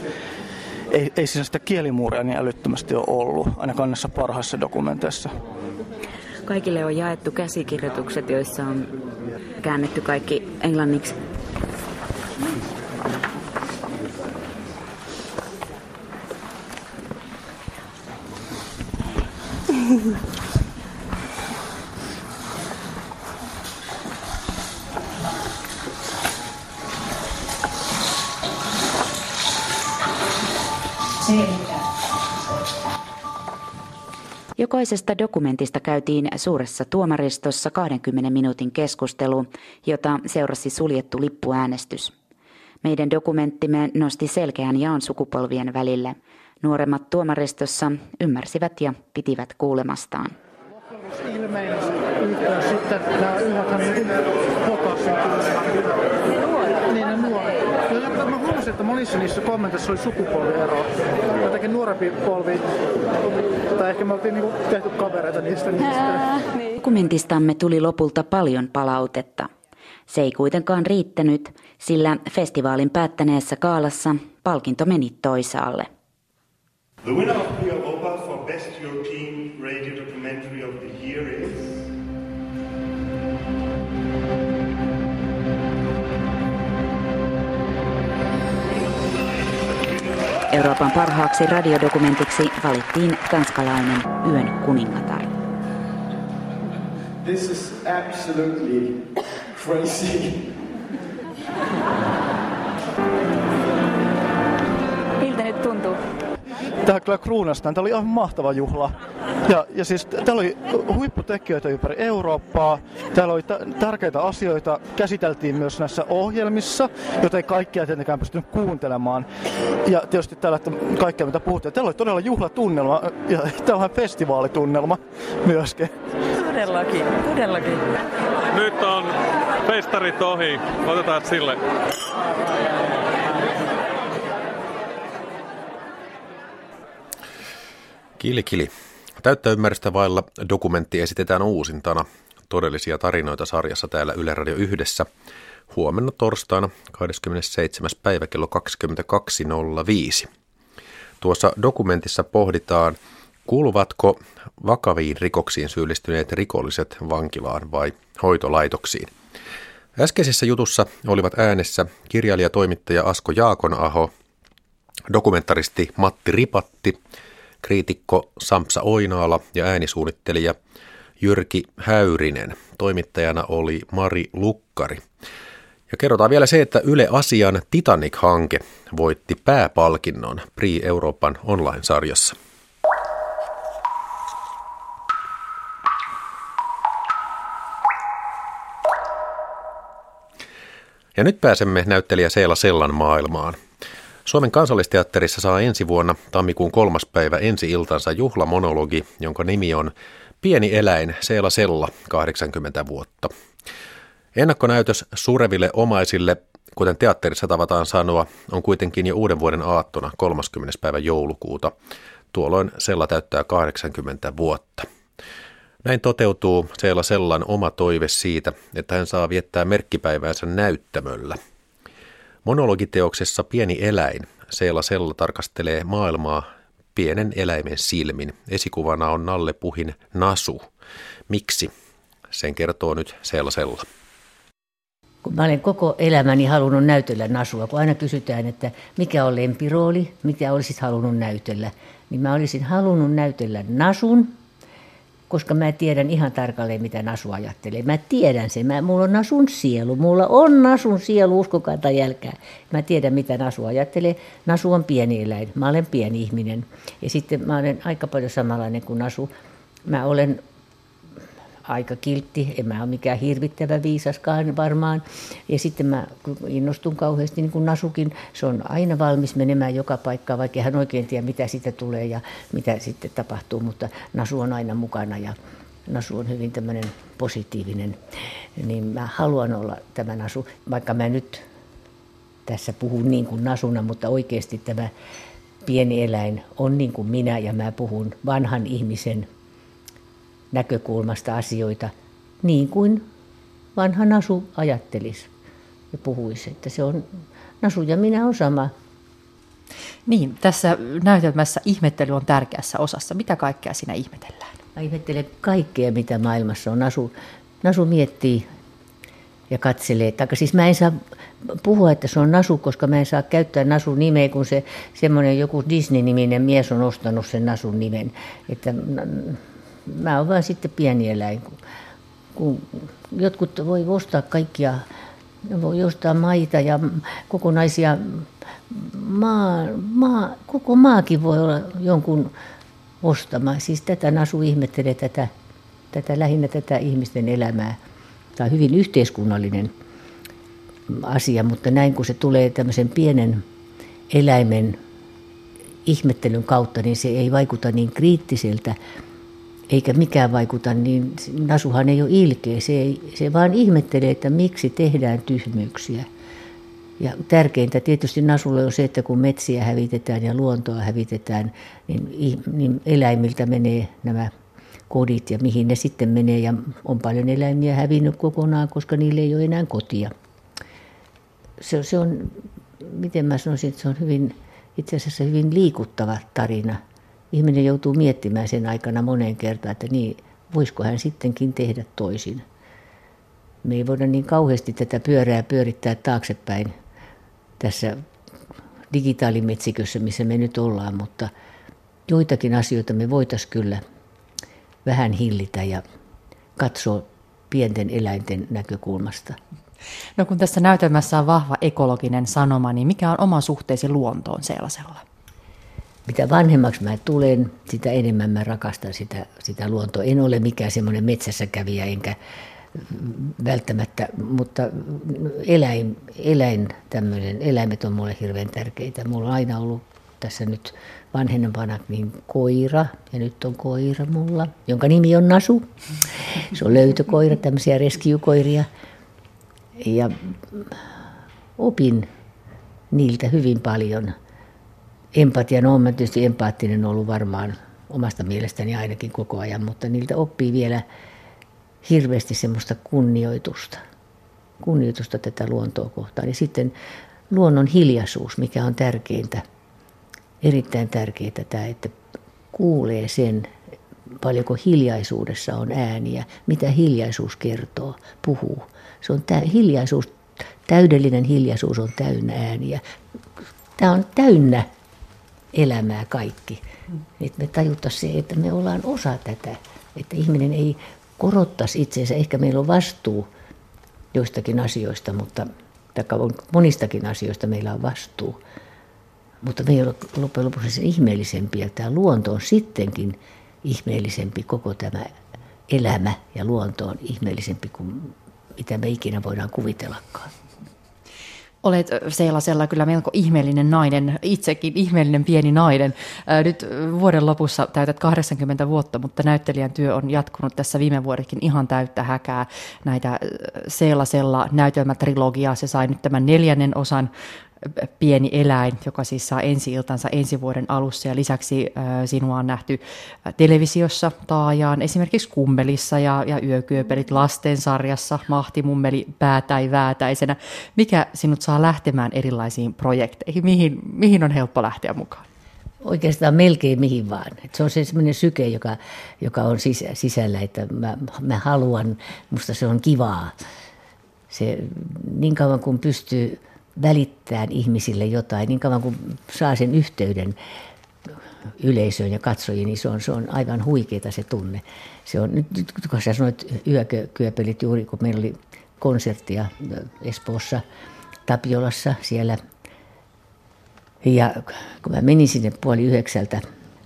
ei, ei siis sitä kielimuuria niin älyttömästi ole ollut, ainakaan näissä parhaissa dokumenteissa. Kaikille on jaettu käsikirjoitukset, joissa on käännetty kaikki englanniksi. Jokaisesta dokumentista käytiin suuressa tuomaristossa 20 minuutin keskustelu, jota seurasi suljettu lippuäänestys. Meidän dokumenttimme nosti selkeän jaon sukupolvien välille. Nuoremmat tuomaristossa ymmärsivät ja pitivät kuulemastaan. sitten nämä huomasin, että monissa niissä kommenteissa oli sukupolviero. Jotenkin nuorempi polvi, tai ehkä me oltiin niinku tehty kavereita niistä. niistä. Niin. Dokumentistamme tuli lopulta paljon palautetta. Se ei kuitenkaan riittänyt, sillä festivaalin päättäneessä kaalassa palkinto meni toisaalle. The winner of for Best European Radio Documentary Euroopan parhaaksi radiodokumentiksi valittiin tanskalainen Yön kuningatar. This is absolutely crazy. Miltä nyt tuntuu? Tämä kyllä kruunastaan. Tämä oli aivan mahtava juhla. Ja, ja siis täällä oli huipputekijöitä ympäri Eurooppaa. Täällä oli t- tärkeitä asioita. Käsiteltiin myös näissä ohjelmissa, joten ei kaikkia tietenkään pystynyt kuuntelemaan. Ja tietysti täällä, että kaikkea mitä puhuttiin. Täällä oli todella juhlatunnelma ja tällainen festivaalitunnelma myöskin. Todellakin, todellakin. Nyt on festarit ohi. Otetaan sille. Kili, kili. Täyttä ymmärrystä vailla dokumentti esitetään uusintana todellisia tarinoita sarjassa täällä Yle Radio yhdessä huomenna torstaina 27. päivä kello 22.05. Tuossa dokumentissa pohditaan, kuuluvatko vakaviin rikoksiin syyllistyneet rikolliset vankilaan vai hoitolaitoksiin. Äskeisessä jutussa olivat äänessä kirjailijatoimittaja Asko Jaakonaho, dokumentaristi Matti Ripatti – kriitikko Sampsa Oinaala ja äänisuunnittelija Jyrki Häyrinen. Toimittajana oli Mari Lukkari. Ja kerrotaan vielä se, että Yle Asian Titanic-hanke voitti pääpalkinnon Pri Euroopan online-sarjassa. Ja nyt pääsemme näyttelijä Seela Sellan maailmaan. Suomen kansallisteatterissa saa ensi vuonna tammikuun kolmas päivä ensi iltansa juhlamonologi, jonka nimi on Pieni eläin Seela Sella 80 vuotta. Ennakkonäytös sureville omaisille, kuten teatterissa tavataan sanoa, on kuitenkin jo uuden vuoden aattona 30. päivä joulukuuta. Tuolloin Sella täyttää 80 vuotta. Näin toteutuu Seela Sellan oma toive siitä, että hän saa viettää merkkipäiväänsä näyttämöllä. Monologiteoksessa Pieni eläin Seela Sella tarkastelee maailmaa pienen eläimen silmin. Esikuvana on Nalle Puhin Nasu. Miksi? Sen kertoo nyt Seela Sella. Kun mä olen koko elämäni halunnut näytellä Nasua, kun aina kysytään, että mikä on lempirooli, mitä olisit halunnut näytellä, niin mä olisin halunnut näytellä Nasun, koska mä tiedän ihan tarkalleen, mitä Nasu ajattelee. Mä tiedän sen. Mä, mulla on Nasun sielu. Mulla on Nasun sielu, uskokaa tai jälkää. Mä tiedän, mitä Nasu ajattelee. Nasu on pieni eläin. Mä olen pieni ihminen. Ja sitten mä olen aika paljon samanlainen kuin Nasu. Mä olen aika kiltti, en mä ole mikään hirvittävä viisaskaan varmaan. Ja sitten mä innostun kauheasti, niin kuin Nasukin, se on aina valmis menemään joka paikkaan, vaikka hän oikein tiedä, mitä siitä tulee ja mitä sitten tapahtuu, mutta Nasu on aina mukana ja Nasu on hyvin tämmöinen positiivinen, niin mä haluan olla tämä Nasu, vaikka mä nyt tässä puhun niin kuin Nasuna, mutta oikeasti tämä pieni eläin on niin kuin minä ja mä puhun vanhan ihmisen näkökulmasta asioita niin kuin vanha Nasu ajattelisi ja puhuisi, että se on, Nasu ja minä on sama. Niin, tässä näytelmässä ihmettely on tärkeässä osassa. Mitä kaikkea siinä ihmetellään? Mä ihmettelen kaikkea, mitä maailmassa on. Nasu, Nasu miettii ja katselee. Taikka siis mä en saa puhua, että se on Nasu, koska mä en saa käyttää Nasun nimeä, kun se semmoinen joku Disney-niminen mies on ostanut sen Nasun nimen. Että mä oon vaan sitten pieni eläin. Kun, kun jotkut voi ostaa kaikkia, ne voi ostaa maita ja kokonaisia maa, maa, koko maakin voi olla jonkun ostama. Siis tätä Nasu ihmettelee tätä, tätä lähinnä tätä ihmisten elämää. Tämä on hyvin yhteiskunnallinen asia, mutta näin kun se tulee tämmöisen pienen eläimen ihmettelyn kautta, niin se ei vaikuta niin kriittiseltä, eikä mikään vaikuta, niin Nasuhan ei ole ilkeä. Se, ei, se vaan ihmettelee, että miksi tehdään tyhmyyksiä. Ja tärkeintä tietysti Nasulle on se, että kun metsiä hävitetään ja luontoa hävitetään, niin, niin eläimiltä menee nämä kodit ja mihin ne sitten menee. Ja on paljon eläimiä hävinnyt kokonaan, koska niille ei ole enää kotia. Se, se on, miten mä sanoisin, että se on hyvin, itse asiassa hyvin liikuttava tarina – ihminen joutuu miettimään sen aikana moneen kertaan, että niin, voisiko hän sittenkin tehdä toisin. Me ei voida niin kauheasti tätä pyörää pyörittää taaksepäin tässä digitaalimetsikössä, missä me nyt ollaan, mutta joitakin asioita me voitaisiin kyllä vähän hillitä ja katsoa pienten eläinten näkökulmasta. No kun tässä näytelmässä on vahva ekologinen sanoma, niin mikä on oma suhteesi luontoon sellaisella? Mitä vanhemmaksi mä tulen, sitä enemmän mä rakastan sitä, sitä luontoa. En ole mikään semmoinen metsässä kävijä, enkä välttämättä, mutta eläin, eläin tämmöinen, eläimet on mulle hirveän tärkeitä. Mulla on aina ollut tässä nyt vanhempana niin koira, ja nyt on koira mulla, jonka nimi on Nasu. Se on löytökoira, tämmöisiä reskiukoiria. Ja opin niiltä hyvin paljon – empatian no, olen tietysti empaattinen ollut varmaan omasta mielestäni ainakin koko ajan, mutta niiltä oppii vielä hirveästi semmoista kunnioitusta, kunnioitusta tätä luontoa kohtaan. Ja sitten luonnon hiljaisuus, mikä on tärkeintä, erittäin tärkeää tämä, että kuulee sen, paljonko hiljaisuudessa on ääniä, mitä hiljaisuus kertoo, puhuu. Se on tä- hiljaisuus, täydellinen hiljaisuus on täynnä ääniä. Tämä on täynnä elämää kaikki. Että me tajuttaisiin se, että me ollaan osa tätä. Että ihminen ei korottaisi itseensä. Ehkä meillä on vastuu joistakin asioista, mutta monistakin asioista meillä on vastuu. Mutta me ei ole loppujen lopuksi sen ihmeellisempi. Ja tämä luonto on sittenkin ihmeellisempi koko tämä elämä ja luonto on ihmeellisempi kuin mitä me ikinä voidaan kuvitellakaan. Olet sellaisella kyllä melko ihmeellinen nainen, itsekin ihmeellinen pieni nainen. Nyt vuoden lopussa täytät 80 vuotta, mutta näyttelijän työ on jatkunut tässä viime vuodekin ihan täyttä häkää. Näitä sellaisella näytelmätrilogiaa, se sai nyt tämän neljännen osan pieni eläin, joka siis saa ensi-iltansa ensi vuoden alussa ja lisäksi sinua on nähty televisiossa taajaan, esimerkiksi Kummelissa ja, ja Yökyöpelit lastensarjassa, Mahtimummeli päätäi väätäisenä. Mikä sinut saa lähtemään erilaisiin projekteihin? Mihin, mihin on helppo lähteä mukaan? Oikeastaan melkein mihin vaan. Et se on se sellainen syke, joka, joka on sis, sisällä, että mä, mä haluan, musta se on kivaa. Se, niin kauan kun pystyy välittämään ihmisille jotain, niin kauan kuin saa sen yhteyden yleisöön ja katsojiin, niin se on, se on aivan huikeeta se tunne. Se on, nyt, nyt kun sä sanoit yökyöpelit juuri, kun meillä oli konserttia Espoossa, Tapiolassa siellä. Ja kun mä menin sinne puoli yhdeksältä,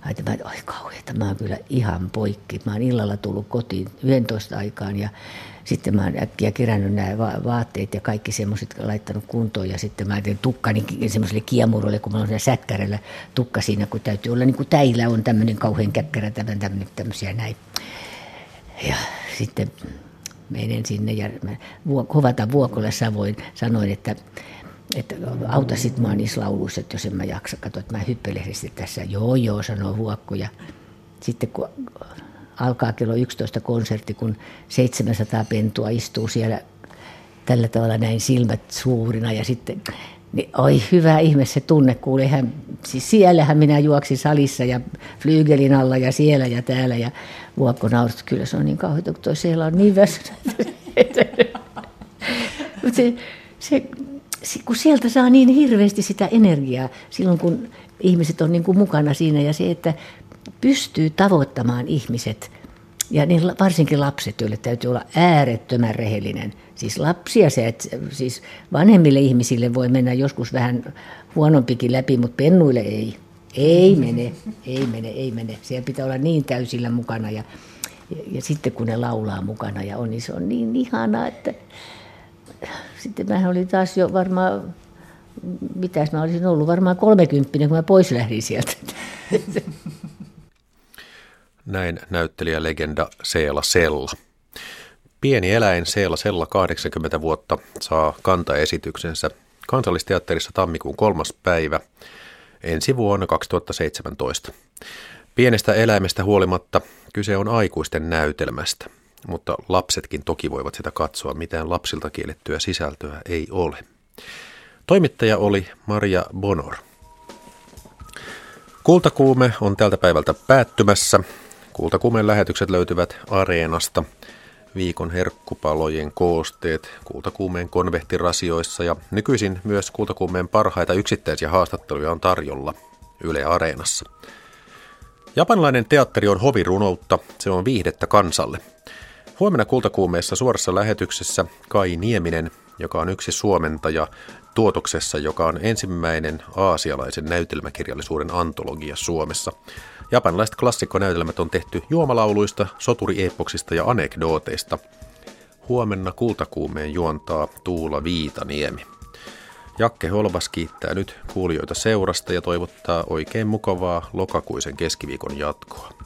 ajattelin, että oi kauheeta, mä oon kyllä ihan poikki. Mä oon illalla tullut kotiin 11 aikaan ja sitten mä oon äkkiä kerännyt nämä vaatteet ja kaikki semmoiset laittanut kuntoon ja sitten mä tein tukkani semmoiselle kiemurolle, kun mä oon säkkärellä tukka siinä, kun täytyy olla niin kuin täillä on tämmöinen kauhean käkkärä, tämmöinen, tämmöisiä näin. Ja sitten menen sinne ja mä kovata Vuokolle Savoin sanoin, että että auta sit mä niissä lauluissa, että jos en mä jaksa, katso, että mä hyppelen tässä. Joo, joo, sanoo Vuokko. Ja sitten kun alkaa kello 11 konsertti, kun 700 pentua istuu siellä tällä tavalla näin silmät suurina ja sitten niin oi hyvä ihme se tunne, kuule, hän, siis siellähän minä juoksin salissa ja flyygelin alla ja siellä ja täällä ja Vuokko naurasi, kyllä se on niin kauheita, kun toi siellä on niin väsynyt. se, se, kun sieltä saa niin hirveästi sitä energiaa silloin, kun ihmiset on niin kuin mukana siinä ja se, että pystyy tavoittamaan ihmiset, ja niin varsinkin lapset, joille täytyy olla äärettömän rehellinen. Siis lapsia se, että siis vanhemmille ihmisille voi mennä joskus vähän huonompikin läpi, mutta pennuille ei. Ei mene, ei mene, ei mene. Siellä pitää olla niin täysillä mukana ja, ja, ja sitten kun ne laulaa mukana ja on, niin se on niin ihanaa, että sitten mä olin taas jo varmaan, mitäs mä olisin ollut, varmaan kolmekymppinen, kun mä pois lähdin sieltä. Näin näyttelijälegenda Seela Sella. Pieni eläin Seela Sella 80 vuotta saa kantaesityksensä kansallisteatterissa tammikuun kolmas päivä ensi vuonna 2017. Pienestä eläimestä huolimatta kyse on aikuisten näytelmästä, mutta lapsetkin toki voivat sitä katsoa, mitään lapsilta kiellettyä sisältöä ei ole. Toimittaja oli Maria Bonor. Kultakuume on tältä päivältä päättymässä. Kultakuumeen lähetykset löytyvät Areenasta. Viikon herkkupalojen koosteet Kultakuumeen konvehtirasioissa ja nykyisin myös Kultakuumeen parhaita yksittäisiä haastatteluja on tarjolla Yle Areenassa. Japanilainen teatteri on hovirunoutta, se on viihdettä kansalle. Huomenna Kultakuumeessa suorassa lähetyksessä Kai Nieminen, joka on yksi suomentaja tuotoksessa, joka on ensimmäinen aasialaisen näytelmäkirjallisuuden antologia Suomessa. Japanilaiset klassikkonäytelmät on tehty juomalauluista, soturiepoksista ja anekdooteista. Huomenna kultakuumeen juontaa Tuula Viitaniemi. Jakke Holvas kiittää nyt kuulijoita seurasta ja toivottaa oikein mukavaa lokakuisen keskiviikon jatkoa.